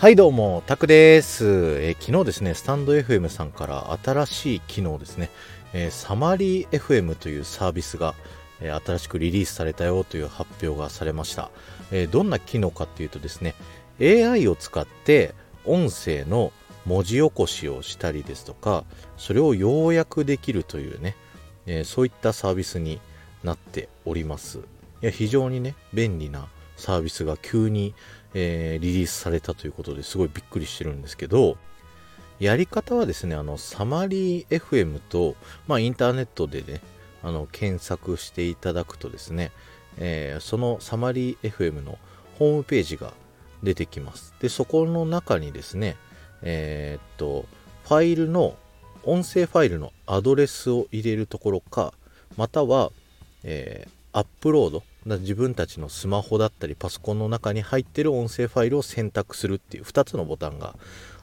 はいどうも、タクです、えー、昨日ですね、スタンド FM さんから新しい機能ですね、えー、サマリー FM というサービスが、えー、新しくリリースされたよという発表がされました、えどんな機能かっていうとですね、AI を使って音声の文字起こしをしたりですとか、それを要約できるというね、えそういったサービスになっております。いや、非常にね、便利なサービスが急に、えー、リリースされたということですごいびっくりしてるんですけど、やり方はですね、あの、サマリー FM と、まあ、インターネットでね、あの、検索していただくとですね、えー、そのサマリー FM のホームページが出てきます。で、そこの中にですね、えー、っと、ファイルの、音声ファイルのアドレスを入れるところか、または、えー、アップロード自分たちのスマホだったりパソコンの中に入ってる音声ファイルを選択するっていう2つのボタンが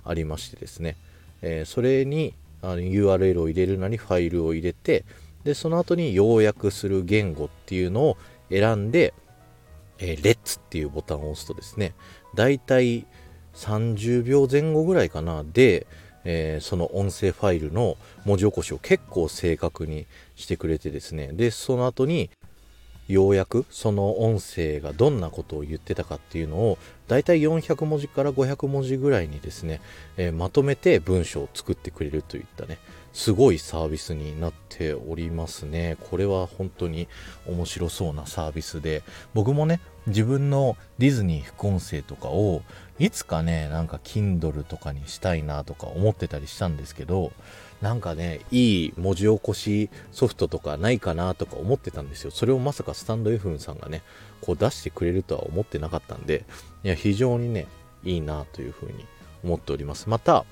ありましてですね、えー、それにあの URL を入れるなりファイルを入れてでその後に要約する言語っていうのを選んで、えー、レッツっていうボタンを押すとですねだいたい30秒前後ぐらいかなで、えー、その音声ファイルの文字起こしを結構正確にしてくれてですねでその後にようやくその音声がどんなことを言ってたかっていうのをだいたい400文字から500文字ぐらいにですね、えー、まとめて文章を作ってくれるといったねすごいサービスになっておりますね。これは本当に面白そうなサービスで僕もね自分のディズニー副音声とかをいつかねなんか Kindle とかにしたいなとか思ってたりしたんですけどなんかね、いい文字起こしソフトとかないかなとか思ってたんですよ。それをまさかスタンド FM さんがね、こう出してくれるとは思ってなかったんで、いや、非常にね、いいなというふうに思っております。また、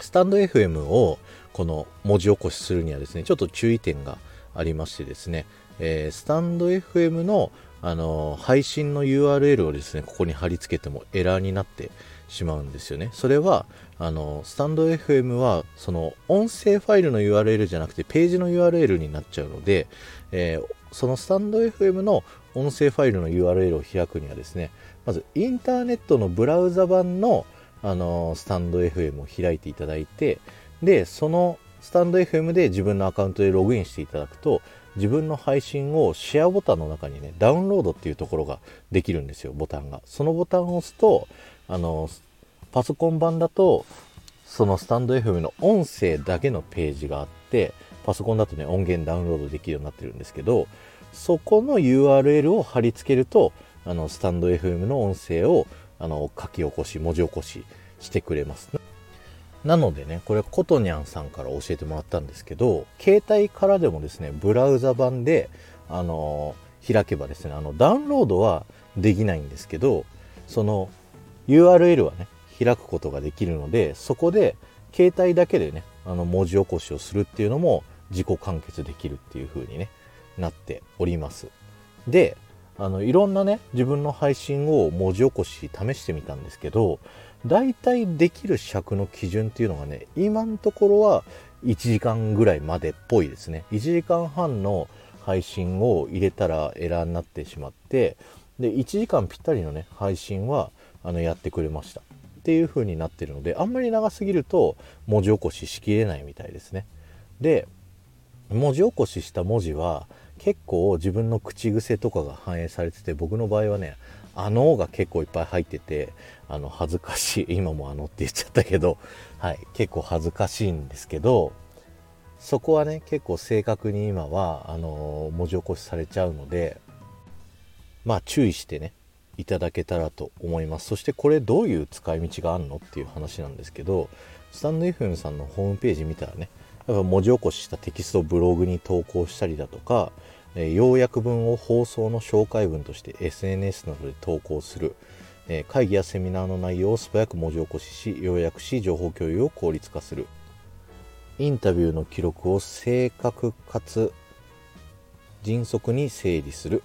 スタンド FM をこの文字起こしするにはですね、ちょっと注意点がありましてですね、えー、スタンド FM の、あのー、配信の URL をですね、ここに貼り付けてもエラーになってしまうんですよね。それは、あの、スタンド FM は、その、音声ファイルの URL じゃなくて、ページの URL になっちゃうので、えー、そのスタンド FM の音声ファイルの URL を開くにはですね、まず、インターネットのブラウザ版の、あの、スタンド FM を開いていただいて、で、そのスタンド FM で自分のアカウントでログインしていただくと、自分の配信をシェアボタンの中にね、ダウンロードっていうところができるんですよ、ボタンが。そのボタンを押すと、あの、パソコン版だと、そのスタンド FM の音声だけのページがあって、パソコンだとね、音源ダウンロードできるようになってるんですけど、そこの URL を貼り付けると、あの、スタンド FM の音声を、あの、書き起こし、文字起こししてくれます。なのでね、これ、コトニャンさんから教えてもらったんですけど、携帯からでもですね、ブラウザ版で、あの、開けばですね、あの、ダウンロードはできないんですけど、その URL はね、開くことができるので、そこで携帯だけでね、あの文字起こしをするっていうのも自己完結できるっていう風にね、なっております。で、あの、いろんなね、自分の配信を文字起こし試してみたんですけど、大体できる尺の基準っていうのがね、今のところは1時間ぐらいまでっぽいですね。1時間半の配信を入れたらエラーになってしまって、で、1時間ぴったりのね、配信は、あの、やってくれました。っていう風になってるのであんまり長すぎると文字起こししきれないみたいですねで文字起こしした文字は結構自分の口癖とかが反映されてて僕の場合はねあのが結構いっぱい入っててあの恥ずかしい今もあのって言っちゃったけどはい結構恥ずかしいんですけどそこはね結構正確に今はあの文字起こしされちゃうのでまあ注意してねいただけたらと思います。そしてこれどういう使い道があるのっていう話なんですけどスタンド FM さんのホームページ見たらねやっぱ文字起こししたテキストをブログに投稿したりだとか、要約文を放送の紹介文として SNS などで投稿する、会議やセミナーの内容を素早く文字起こしし要約し情報共有を効率化する。インタビューの記録を正確かつ迅速に整理する。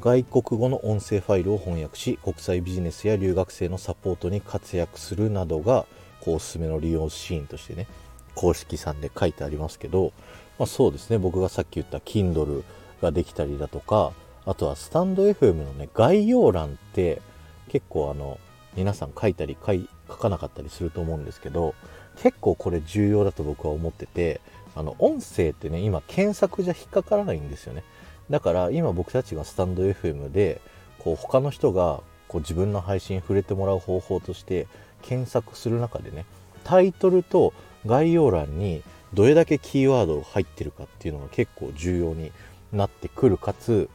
外国語の音声ファイルを翻訳し国際ビジネスや留学生のサポートに活躍するなどがこうおすすめの利用シーンとしてね公式さんで書いてありますけど、まあ、そうですね。僕がさっき言った Kindle ができたりだとかあとはスタンド FM のね概要欄って結構あの皆さん書いたり書い書かなかったりすると思うんですけど結構これ重要だと僕は思っててあの音声ってね今検索じゃ引っかからないんですよね。だから今僕たちがスタンド FM でこう他の人がこう自分の配信触れてもらう方法として検索する中でねタイトルと概要欄にどれだけキーワードが入ってるかっていうのが結構重要になってくるかつ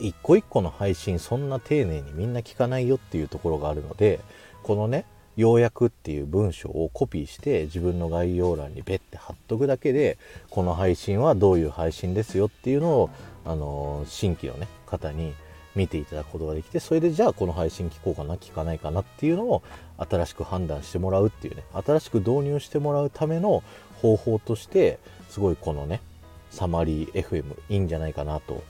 一個一個の配信そんな丁寧にみんな聞かないよっていうところがあるのでこのね要約っていう文章をコピーして自分の概要欄にペッて貼っとくだけでこの配信はどういう配信ですよっていうのを、あの新規の、ね、方に見ていただくことができてそれでじゃあこの配信聞こうかな聞かないかなっていうのを新しく判断してもらうっていうね新しく導入してもらうための方法としてすごいこのねサマリー FM いいんじゃないかなと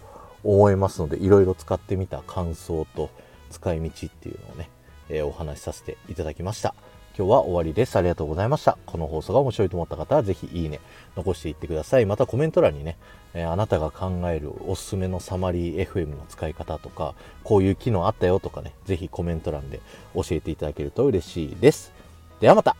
思いますのでいろいろ使ってみた感想と使い道っていうのをね、えー、お話しさせていただきました今日は終わりです。ありがとうございました。この放送が面白いと思った方はぜひいいね、残していってください。またコメント欄にね、えー、あなたが考えるおすすめのサマリー FM の使い方とか、こういう機能あったよとかね、ぜひコメント欄で教えていただけると嬉しいです。ではまた